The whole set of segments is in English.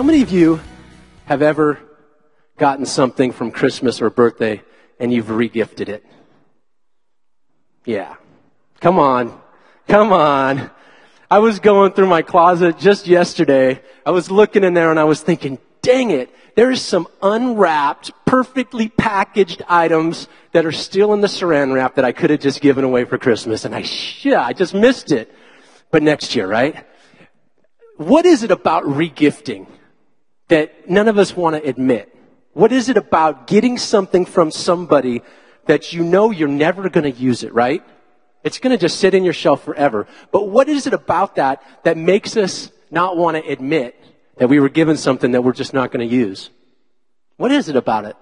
How many of you have ever gotten something from Christmas or birthday and you've regifted it? Yeah. Come on. Come on. I was going through my closet just yesterday. I was looking in there and I was thinking, dang it, there's some unwrapped, perfectly packaged items that are still in the saran wrap that I could have just given away for Christmas. And I, yeah, I just missed it. But next year, right? What is it about regifting that none of us want to admit? What is it about getting something from somebody that you know you're never going to use it, right? It's going to just sit in your shelf forever. But what is it about that that makes us not want to admit that we were given something that we're just not going to use? What is it about it?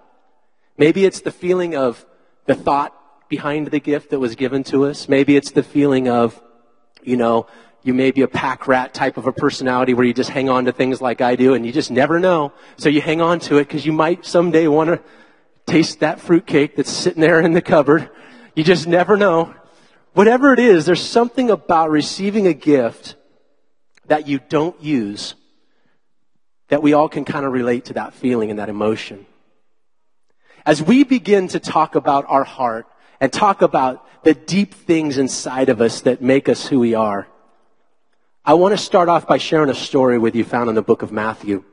Maybe it's the feeling of the thought behind the gift that was given to us. Maybe it's the feeling of, you know, you may be a pack rat type of a personality where you just hang on to things like I do and you just never know. So you hang on to it because you might someday want to taste that fruitcake that's sitting there in the cupboard. You just never know. Whatever it is, there's something about receiving a gift that you don't use that we all can kind of relate to that feeling and that emotion. As we begin to talk about our heart and talk about the deep things inside of us that make us who we are, I want to start off by sharing a story with you found in the book of Matthew.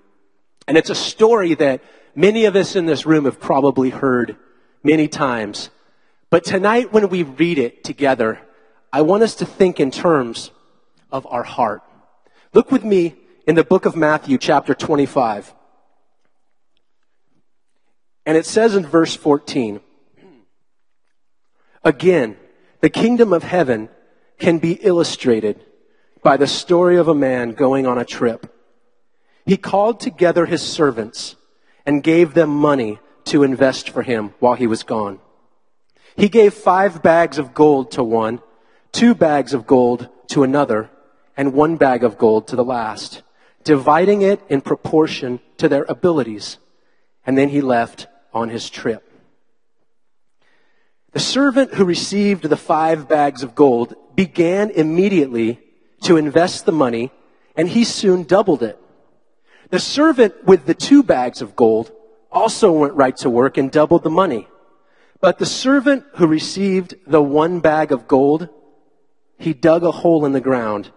And it's a story that many of us in this room have probably heard many times. But tonight, when we read it together, I want us to think in terms of our heart. Look with me in the book of Matthew, chapter 25. And it says in verse 14, Again, the kingdom of heaven can be illustrated by the story of a man going on a trip. He called together his servants and gave them money to invest for him while he was gone. He gave five bags of gold to one, two bags of gold to another, and one bag of gold to the last, dividing it in proportion to their abilities. And then he left on his trip. The servant who received the five bags of gold began immediately to invest the money, and he soon doubled it. The servant with the two bags of gold also went right to work and doubled the money. But the servant who received the one bag of gold, he dug a hole in the ground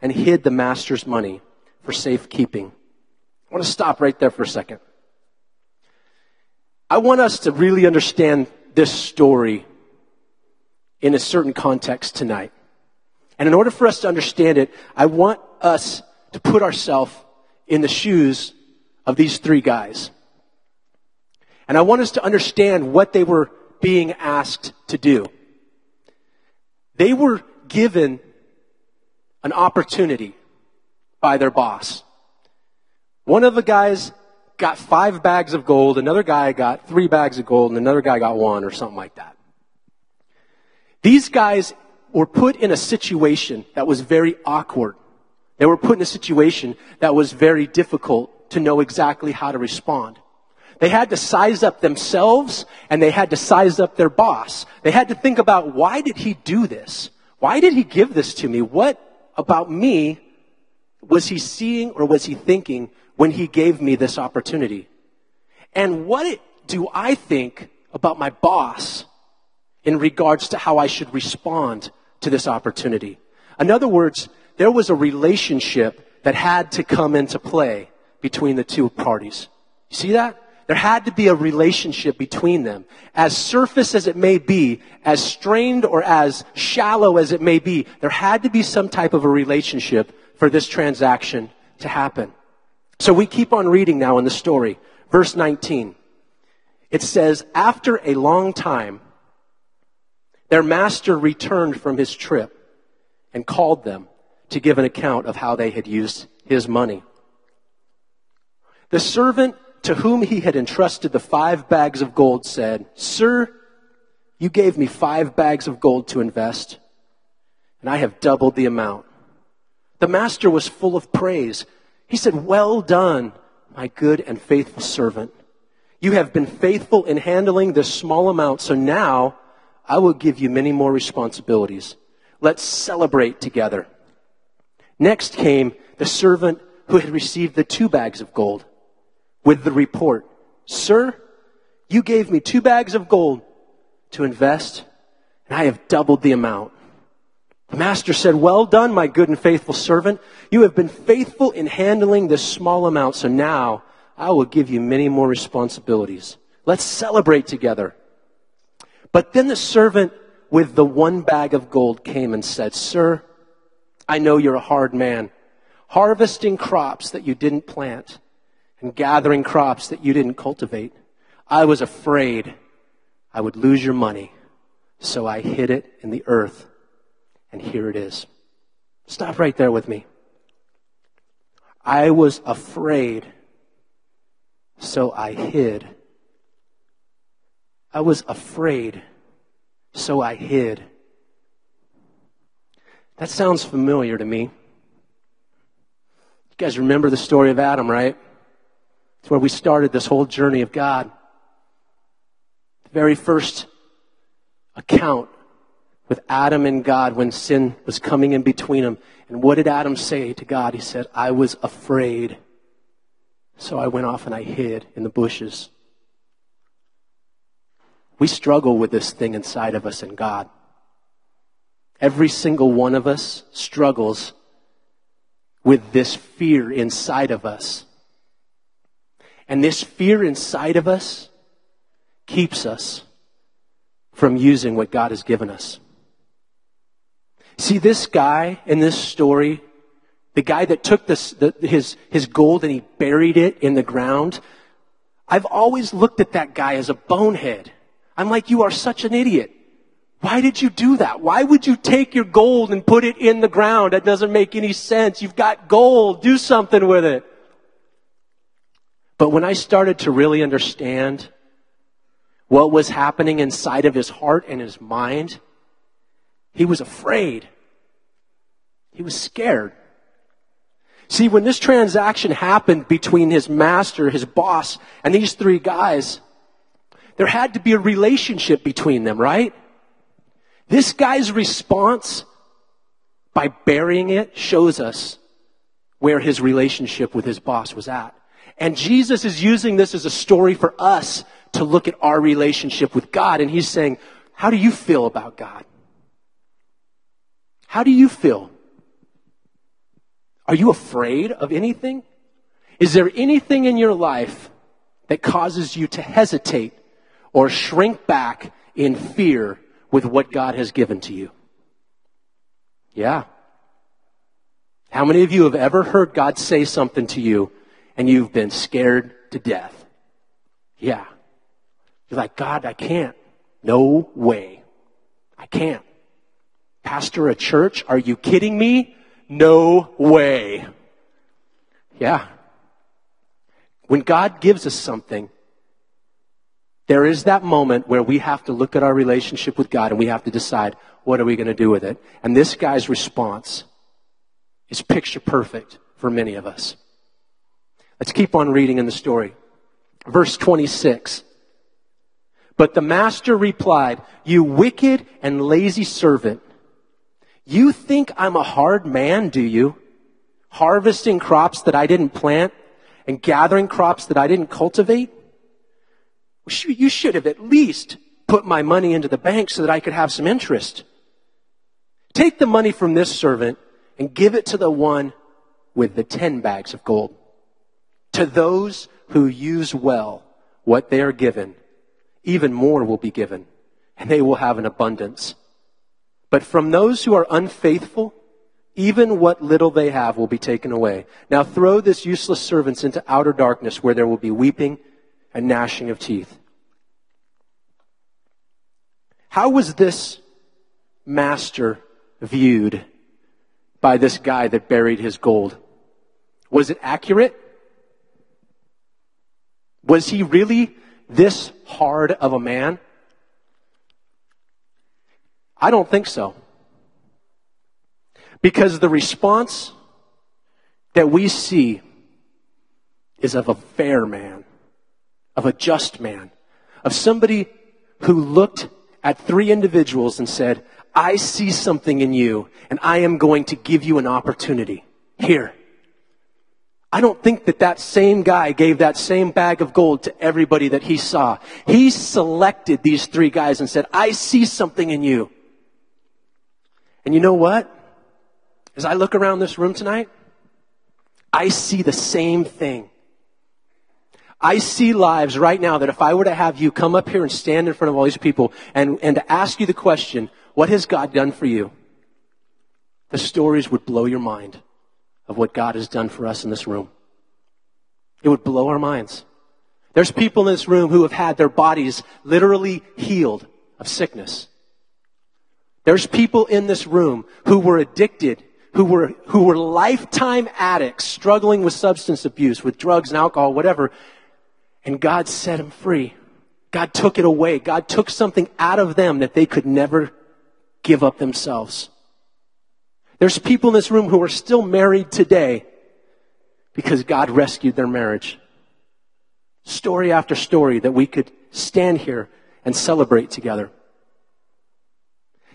and hid the master's money for safekeeping. I want to stop right there for a second. I want us to really understand this story in a certain context tonight. And in order for us to understand it, I want us to put ourselves in the shoes of these three guys. And I want us to understand what they were being asked to do. They were given an opportunity by their boss. One of the guys got five bags of gold, another guy got three bags of gold, and another guy got one or something like that. These guys were put in a situation that was very awkward. They were put in a situation that was very difficult to know exactly how to respond. They had to size up themselves and they had to size up their boss. They had to think about why did he do this? Why did he give this to me? What about me was he seeing or was he thinking when he gave me this opportunity? And what do I think about my boss in regards to how I should respond to this opportunity? In other words, there was a relationship that had to come into play between the two parties. You see that? There had to be a relationship between them. As surface as it may be, as strained or as shallow as it may be, there had to be some type of a relationship for this transaction to happen. So we keep on reading now in the story. Verse 19. It says, after a long time, their master returned from his trip and called them to give an account of how they had used his money. The servant to whom he had entrusted the five bags of gold said, Sir, you gave me five bags of gold to invest, and I have doubled the amount. The master was full of praise. He said, Well done, my good and faithful servant. You have been faithful in handling this small amount, so now I will give you many more responsibilities. Let's celebrate together. Next came the servant who had received the two bags of gold with the report, Sir, you gave me two bags of gold to invest, and I have doubled the amount. The master said, Well done, my good and faithful servant. You have been faithful in handling this small amount, so now I will give you many more responsibilities. Let's celebrate together. But then the servant with the one bag of gold came and said, Sir, I know you're a hard man, harvesting crops that you didn't plant and gathering crops that you didn't cultivate. I was afraid I would lose your money, so I hid it in the earth, and here it is. Stop right there with me. I was afraid, so I hid. I was afraid, so I hid. That sounds familiar to me. You guys remember the story of Adam, right? It's where we started this whole journey of God. The very first account with Adam and God when sin was coming in between them. And what did Adam say to God? He said, I was afraid. So I went off and I hid in the bushes. We struggle with this thing inside of us and God. Every single one of us struggles with this fear inside of us. And this fear inside of us keeps us from using what God has given us. See, this guy in this story, the guy that took this, the, his, his gold and he buried it in the ground, I've always looked at that guy as a bonehead. I'm like, you are such an idiot. Why did you do that? Why would you take your gold and put it in the ground? That doesn't make any sense. You've got gold. Do something with it. But when I started to really understand what was happening inside of his heart and his mind, he was afraid. He was scared. See, when this transaction happened between his master, his boss, and these three guys, there had to be a relationship between them, right? This guy's response by burying it shows us where his relationship with his boss was at. And Jesus is using this as a story for us to look at our relationship with God. And he's saying, how do you feel about God? How do you feel? Are you afraid of anything? Is there anything in your life that causes you to hesitate or shrink back in fear with what God has given to you? Yeah. How many of you have ever heard God say something to you and you've been scared to death. Yeah. You're like, God, I can't. No way. I can't. Pastor a church? Are you kidding me? No way. Yeah. When God gives us something, there is that moment where we have to look at our relationship with God and we have to decide what are we going to do with it. And this guy's response is picture perfect for many of us. Let's keep on reading in the story. Verse 26. But the master replied, You wicked and lazy servant. You think I'm a hard man, do you? Harvesting crops that I didn't plant and gathering crops that I didn't cultivate? You should have at least put my money into the bank so that I could have some interest. Take the money from this servant and give it to the one with the ten bags of gold. To those who use well what they are given, even more will be given, and they will have an abundance. But from those who are unfaithful, even what little they have will be taken away. Now throw this useless servant into outer darkness where there will be weeping and gnashing of teeth. How was this master viewed by this guy that buried his gold? Was it accurate? Was he really this hard of a man? I don't think so. Because the response that we see is of a fair man, of a just man, of somebody who looked at three individuals and said, I see something in you and I am going to give you an opportunity. Here. I don't think that that same guy gave that same bag of gold to everybody that he saw. He selected these three guys and said, I see something in you. And you know what? As I look around this room tonight, I see the same thing. I see lives right now that if I were to have you come up here and stand in front of all these people and, and to ask you the question, what has God done for you? The stories would blow your mind of what God has done for us in this room. It would blow our minds. There's people in this room who have had their bodies literally healed of sickness. There's people in this room who were addicted, who were, who were lifetime addicts, struggling with substance abuse, with drugs and alcohol, whatever. And God set them free. God took it away. God took something out of them that they could never give up themselves. There's people in this room who are still married today because God rescued their marriage. Story after story that we could stand here and celebrate together.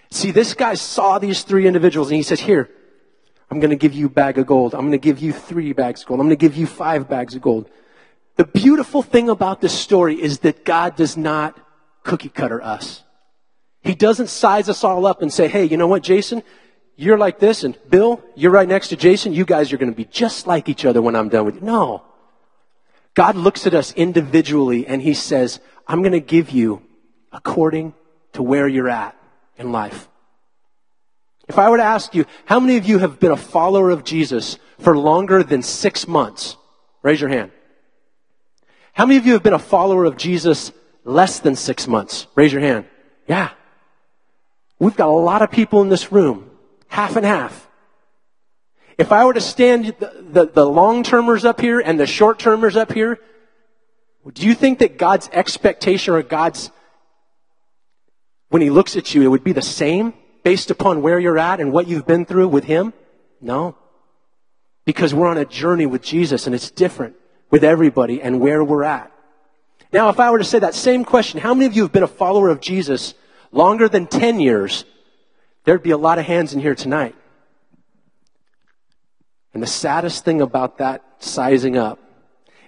See, this guy saw these three individuals and he said, here, I'm going to give you a bag of gold. I'm going to give you three bags of gold. I'm going to give you five bags of gold. The beautiful thing about this story is that God does not cookie cutter us. He doesn't size us all up and say, hey, you know what, Jason? You're like this, and Bill, you're right next to Jason. You guys are going to be just like each other when I'm done with you. No. God looks at us individually and he says, I'm going to give you according to where you're at in life. If I were to ask you, how many of you have been a follower of Jesus for longer than six months? Raise your hand. How many of you have been a follower of Jesus less than six months? Raise your hand. Yeah. We've got a lot of people in this room half and half. If I were to stand the, the, the long termers up here and the short termers up here, do you think that God's expectation or God's, when He looks at you, it would be the same based upon where you're at and what you've been through with Him? No. Because we're on a journey with Jesus and it's different with everybody and where we're at. Now, if I were to say that same question, how many of you have been a follower of Jesus longer than 10 years there'd be a lot of hands in here tonight. And the saddest thing about that sizing up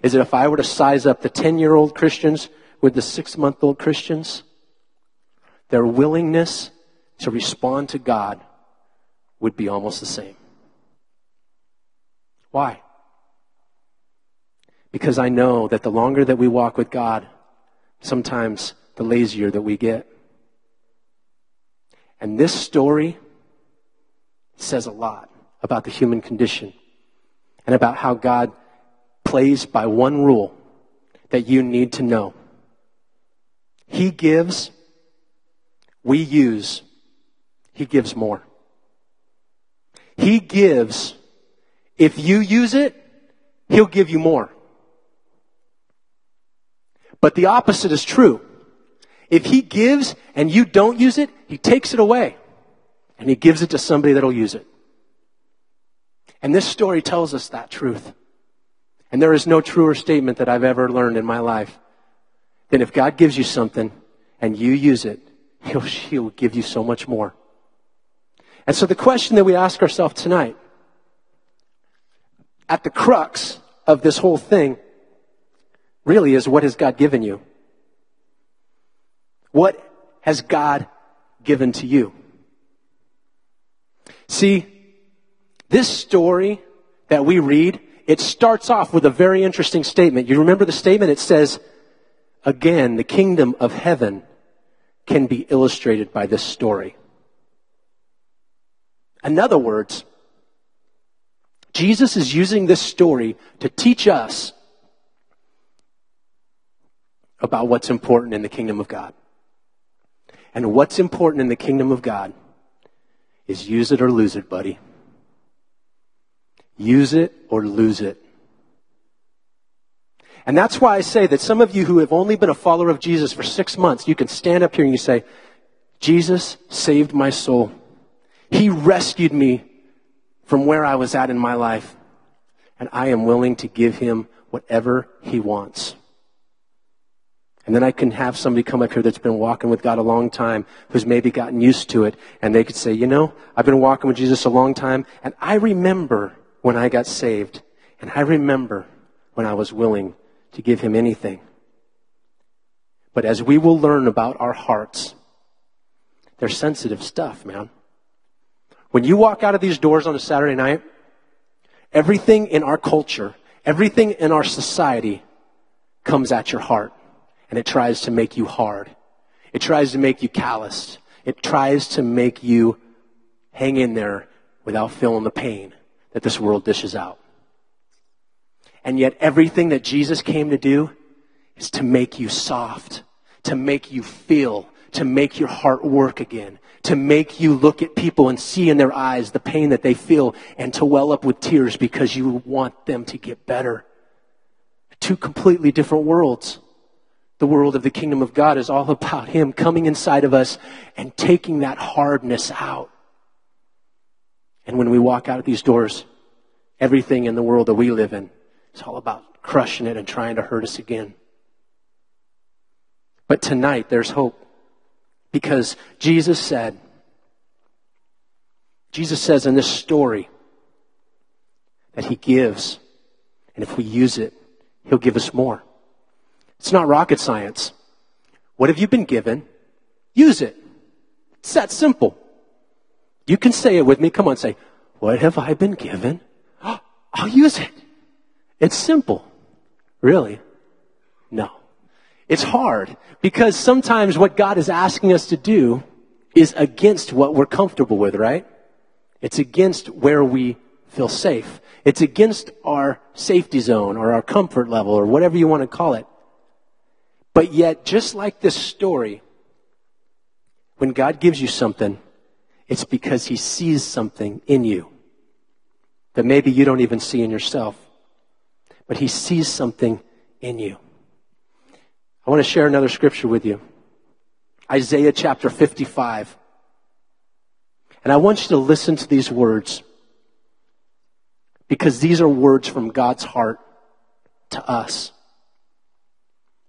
is that if I were to size up the 10 year old Christians with the six month old Christians, their willingness to respond to God would be almost the same. Why? Because I know that the longer that we walk with God, sometimes the lazier that we get. And this story says a lot about the human condition and about how God plays by one rule that you need to know. He gives, we use, He gives more. He gives, if you use it, He'll give you more. But the opposite is true. If he gives and you don't use it, he takes it away and he gives it to somebody that'll use it. And this story tells us that truth. And there is no truer statement that I've ever learned in my life than if God gives you something and you use it, he'll, he'll give you so much more. And so the question that we ask ourselves tonight, at the crux of this whole thing, really is what has God given you? What has God given to you? See, this story that we read, it starts off with a very interesting statement. You remember the statement? It says, again, the kingdom of heaven can be illustrated by this story. In other words, Jesus is using this story to teach us about what's important in the kingdom of God. And what's important in the kingdom of God is use it or lose it, buddy. Use it or lose it. And that's why I say that some of you who have only been a follower of Jesus for six months, you can stand up here and you say, Jesus saved my soul. He rescued me from where I was at in my life. And I am willing to give him whatever he wants. And then I can have somebody come up here that's been walking with God a long time, who's maybe gotten used to it, and they could say, you know, I've been walking with Jesus a long time, and I remember when I got saved, And I remember when I was willing to give him anything. But as we will learn about our hearts, they're sensitive stuff, man. When you walk out of these doors on a Saturday night, everything in our culture, everything in our society comes at your heart and it tries to make you hard. It tries to make you calloused. It tries to make you hang in there without feeling the pain that this world dishes out. And yet everything that Jesus came to do is to make you soft, to make you feel, to make your heart work again, to make you look at people and see in their eyes the pain that they feel and to well up with tears because you want them to get better. Two completely different worlds. The world of the kingdom of God is all about Him coming inside of us and taking that hardness out. And when we walk out of these doors, everything in the world that we live in is all about crushing it and trying to hurt us again. But tonight, there's hope. Because Jesus said, Jesus says in this story that He gives, and if we use it, He'll give us more. It's not rocket science. What have you been given? Use it. It's that simple. You can say it with me. Come on, say, What have I been given? I'll use it. It's simple. Really? No. It's hard because sometimes what God is asking us to do is against what we're comfortable with, right? It's against where we feel safe. It's against our safety zone or our comfort level or whatever you want to call it. But yet, just like this story, when God gives you something, it's because he sees something in you that maybe you don't even see in yourself. But he sees something in you. I want to share another scripture with you. Isaiah chapter 55. And I want you to listen to these words because these are words from God's heart to us.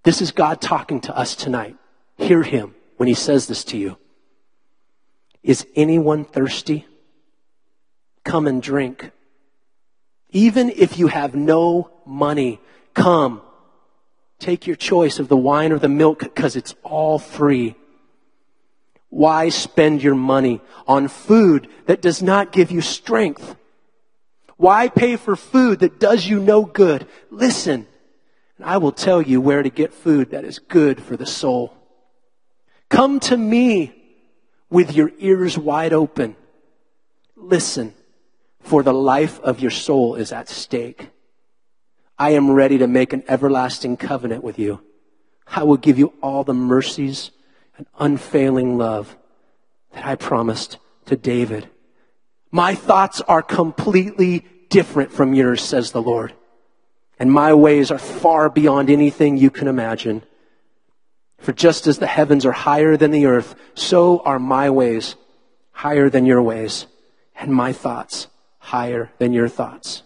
This is God talking to us tonight. Hear him when he says this to you. Is anyone thirsty? Come and drink. Even if you have no money, come Take your choice of the wine or the milk because it's all free. Why spend your money on food that does not give you strength? Why pay for food that does you no good? Listen, and I will tell you where to get food that is good for the soul. Come to me with your ears wide open. Listen, for the life of your soul is at stake. I am ready to make an everlasting covenant with you. I will give you all the mercies and unfailing love that I promised to David. My thoughts are completely different from yours, says the Lord. And my ways are far beyond anything you can imagine. For just as the heavens are higher than the earth, so are my ways higher than your ways, and my thoughts higher than your thoughts.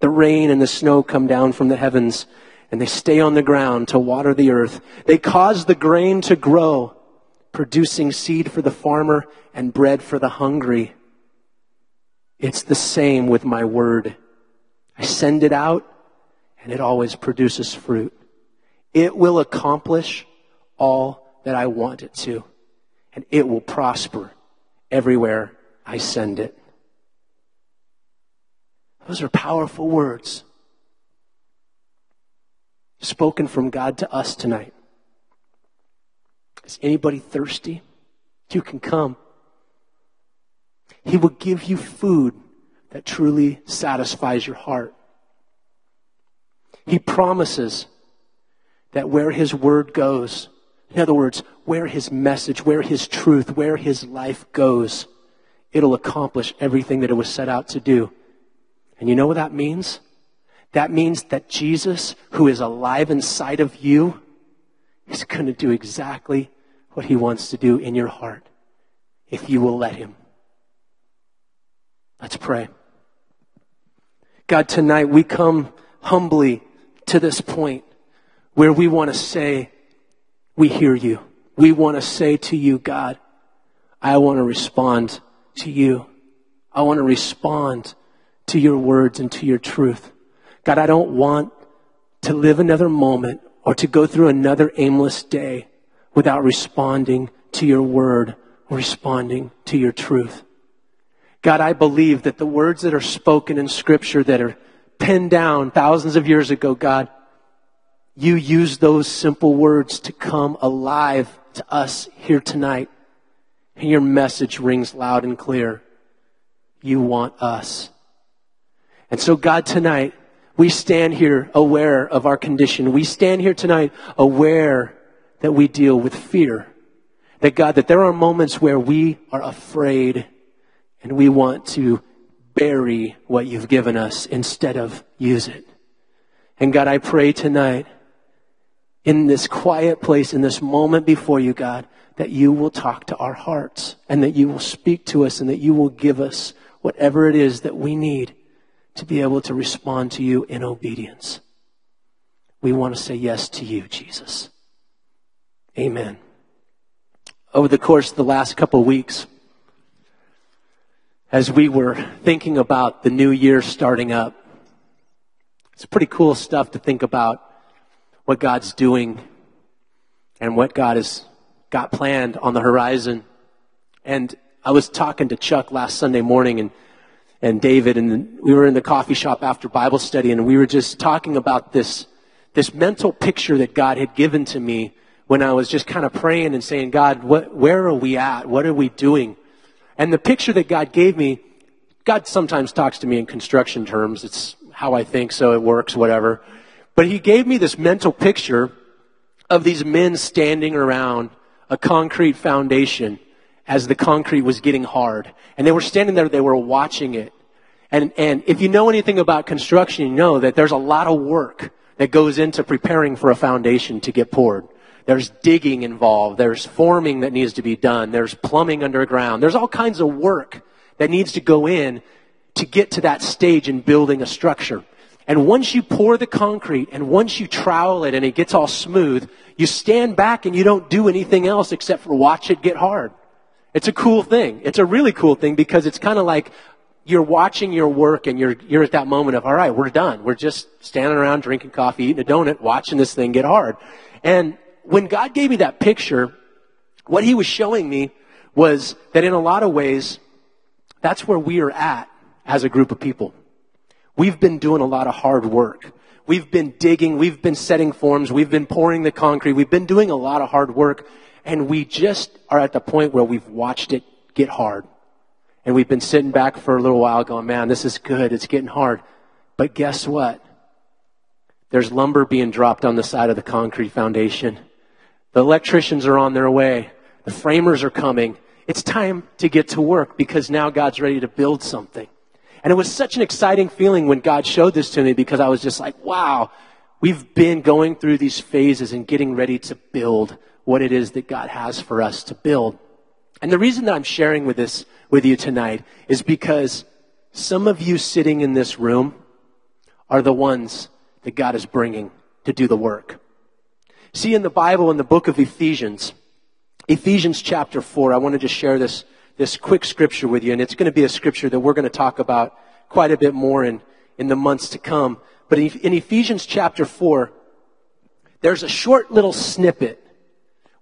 The rain and the snow come down from the heavens and they stay on the ground to water the earth. They cause the grain to grow, producing seed for the farmer and bread for the hungry. It's the same with my word. I send it out and it always produces fruit. It will accomplish all that I want it to and it will prosper everywhere I send it. Those are powerful words spoken from God to us tonight. Is anybody thirsty? You can come. He will give you food that truly satisfies your heart. He promises that where His word goes, in other words, where His message, where His truth, where His life goes, it'll accomplish everything that it was set out to do. And you know what that means? That means that Jesus, who is alive inside of you, is going to do exactly what he wants to do in your heart if you will let him. Let's pray. God, tonight we come humbly to this point where we want to say, we hear you. We want to say to you, God, I want to respond to you. I want to respond to your words and to your truth. God, I don't want to live another moment or to go through another aimless day without responding to your word responding to your truth. God, I believe that the words that are spoken in scripture that are penned down thousands of years ago, God, you used those simple words to come alive to us here tonight. And your message rings loud and clear. You want us. And so God, tonight, we stand here aware of our condition. We stand here tonight aware that we deal with fear. That God, that there are moments where we are afraid and we want to bury what you've given us instead of use it. And God, I pray tonight in this quiet place, in this moment before you, God, that you will talk to our hearts and that you will speak to us and that you will give us whatever it is that we need to be able to respond to you in obedience. We want to say yes to you, Jesus. Amen. Over the course of the last couple of weeks, as we were thinking about the new year starting up, it's pretty cool stuff to think about what God's doing and what God has got planned on the horizon. And I was talking to Chuck last Sunday morning and and David, and we were in the coffee shop after Bible study, and we were just talking about this, this mental picture that God had given to me when I was just kind of praying and saying, God, what, where are we at? What are we doing? And the picture that God gave me, God sometimes talks to me in construction terms. It's how I think, so it works, whatever. But He gave me this mental picture of these men standing around a concrete foundation as the concrete was getting hard. And they were standing there, they were watching it. And, and if you know anything about construction, you know that there's a lot of work that goes into preparing for a foundation to get poured. There's digging involved. There's forming that needs to be done. There's plumbing underground. There's all kinds of work that needs to go in to get to that stage in building a structure. And once you pour the concrete and once you trowel it and it gets all smooth, you stand back and you don't do anything else except for watch it get hard. It's a cool thing. It's a really cool thing because it's kind of like you're watching your work and you're, you're at that moment of, all right, we're done. We're just standing around drinking coffee, eating a donut, watching this thing get hard. And when God gave me that picture, what he was showing me was that in a lot of ways, that's where we are at as a group of people. We've been doing a lot of hard work. We've been digging, we've been setting forms, we've been pouring the concrete, we've been doing a lot of hard work and we just are at the point where we've watched it get hard. And we've been sitting back for a little while going, man, this is good. It's getting hard. But guess what? There's lumber being dropped on the side of the concrete foundation. The electricians are on their way. The framers are coming. It's time to get to work because now God's ready to build something. And it was such an exciting feeling when God showed this to me because I was just like, wow, we've been going through these phases and getting ready to build what it is that God has for us to build. And the reason that I'm sharing with this with you tonight is because some of you sitting in this room are the ones that God is bringing to do the work. See in the Bible in the book of Ephesians, Ephesians chapter 4, I want to just share this, this quick scripture with you, and it's going to be a scripture that we're going to talk about quite a bit more in, in the months to come. But in Ephesians chapter 4, there's a short little snippet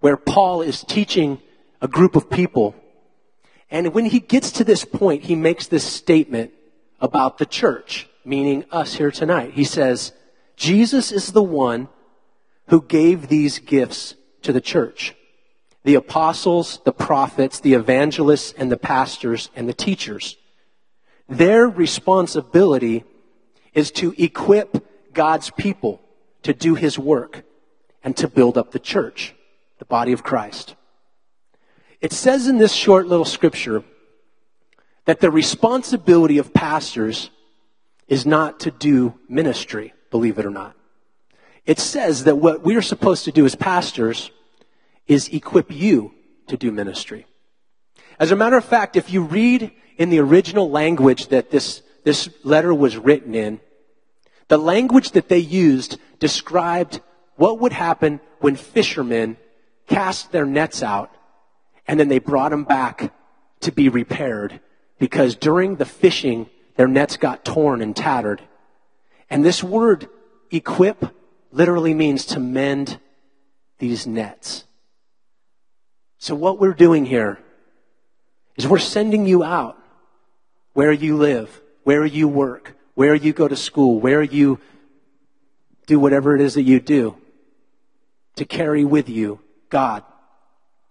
where Paul is teaching a group of people. And when he gets to this point, he makes this statement about the church, meaning us here tonight. He says, Jesus is the one who gave these gifts to the church. The apostles, the prophets, the evangelists, and the pastors and the teachers. Their responsibility is to equip God's people to do his work and to build up the church the body of Christ. It says in this short little scripture that the responsibility of pastors is not to do ministry, believe it or not. It says that what we are supposed to do as pastors is equip you to do ministry. As a matter of fact, if you read in the original language that this, this letter was written in, the language that they used described what would happen when fishermen cast their nets out, and then they brought them back to be repaired because during the fishing their nets got torn and tattered. And this word equip literally means to mend these nets. So what we're doing here is we're sending you out where you live, where you work, where you go to school, where you do whatever it is that you do to carry with you God.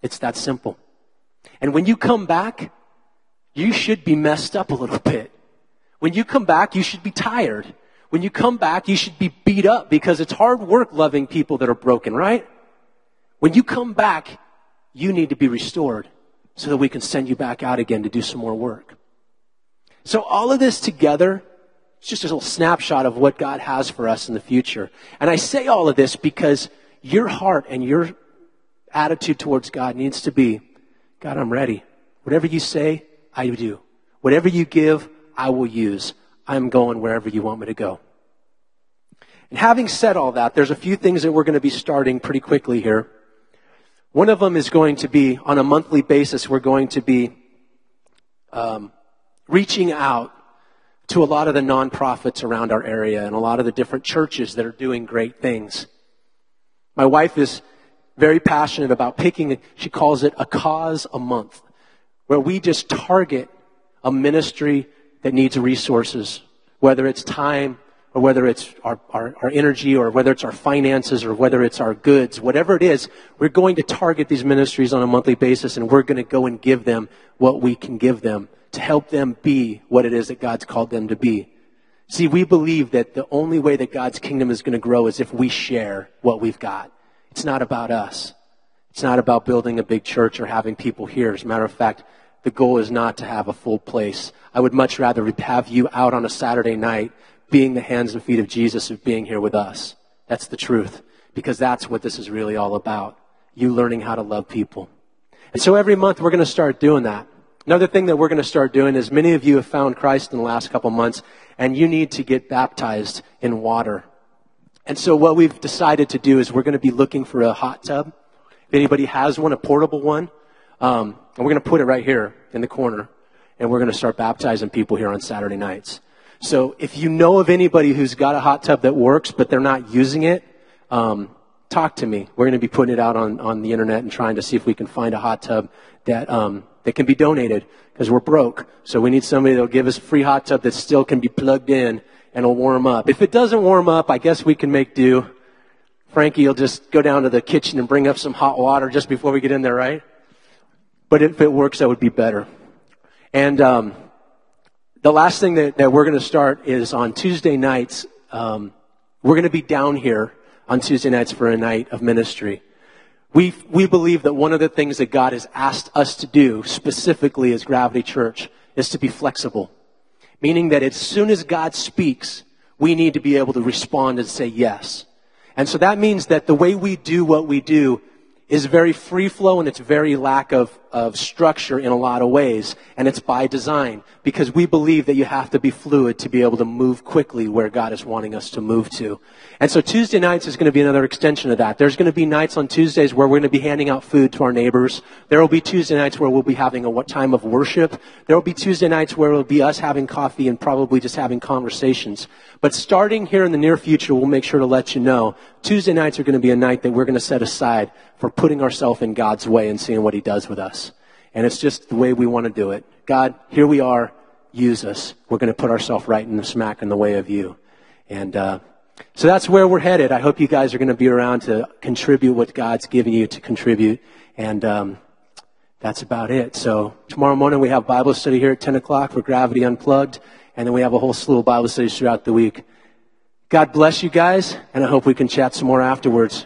It's that simple. And when you come back, you should be messed up a little bit. When you come back, you should be tired. When you come back, you should be beat up because it's hard work loving people that are broken, right? When you come back, you need to be restored so that we can send you back out again to do some more work. So all of this together, it's just a little snapshot of what God has for us in the future. And I say all of this because your heart and your attitude towards God needs to be, God, I'm ready. Whatever you say, I do. Whatever you give, I will use. I'm going wherever you want me to go. And having said all that, there's a few things that we're going to be starting pretty quickly here. One of them is going to be on a monthly basis, we're going to be um, reaching out to a lot of the nonprofits around our area and a lot of the different churches that are doing great things. My wife is very passionate about picking, she calls it a cause a month, where we just target a ministry that needs resources, whether it's time or whether it's our, our, our, energy or whether it's our finances or whether it's our goods, whatever it is, we're going to target these ministries on a monthly basis and we're going to go and give them what we can give them to help them be what it is that God's called them to be. See, we believe that the only way that God's kingdom is going to grow is if we share what we've got. It's not about us. It's not about building a big church or having people here. As a matter of fact, the goal is not to have a full place. I would much rather have you out on a Saturday night being the hands and feet of Jesus of being here with us. That's the truth. Because that's what this is really all about. You learning how to love people. And so every month we're going to start doing that. Another thing that we're going to start doing is many of you have found Christ in the last couple months and you need to get baptized in water. And so what we've decided to do is we're going to be looking for a hot tub. If anybody has one, a portable one, um, and we're going to put it right here in the corner, and we're going to start baptizing people here on Saturday nights. So if you know of anybody who's got a hot tub that works, but they're not using it, um, talk to me. We're going to be putting it out on, on the internet and trying to see if we can find a hot tub that um, that can be donated because we're broke. So we need somebody that'll give us a free hot tub that still can be plugged in and will warm up. If it doesn't warm up, I guess we can make do. Frankie will just go down to the kitchen and bring up some hot water just before we get in there, right? But if it works, that would be better. And um, the last thing that, that we're going to start is on Tuesday nights. Um, we're going to be down here on Tuesday nights for a night of ministry. We, we believe that one of the things that God has asked us to do, specifically as Gravity Church, is to be flexible. Meaning that as soon as God speaks, we need to be able to respond and say yes. And so that means that the way we do what we do is very free flow and it's very lack of, of structure in a lot of ways. And it's by design because we believe that you have to be fluid to be able to move quickly where God is wanting us to move to. And so Tuesday nights is going to be another extension of that. There's going to be nights on Tuesdays where we're going to be handing out food to our neighbors. There will be Tuesday nights where we'll be having a what time of worship. There will be Tuesday nights where it will be us having coffee and probably just having conversations. But starting here in the near future, we'll make sure to let you know Tuesday nights are going to be a night that we're going to set aside for putting ourselves in God's way and seeing what He does with us. And it's just the way we want to do it. God, here we are. Use us. We're going to put ourselves right in the smack in the way of you. And uh, so that's where we're headed. I hope you guys are going to be around to contribute what God's giving you to contribute. And um, that's about it. So tomorrow morning we have Bible study here at 10 o'clock for Gravity Unplugged. And then we have a whole slew of Bible studies throughout the week. God bless you guys, and I hope we can chat some more afterwards.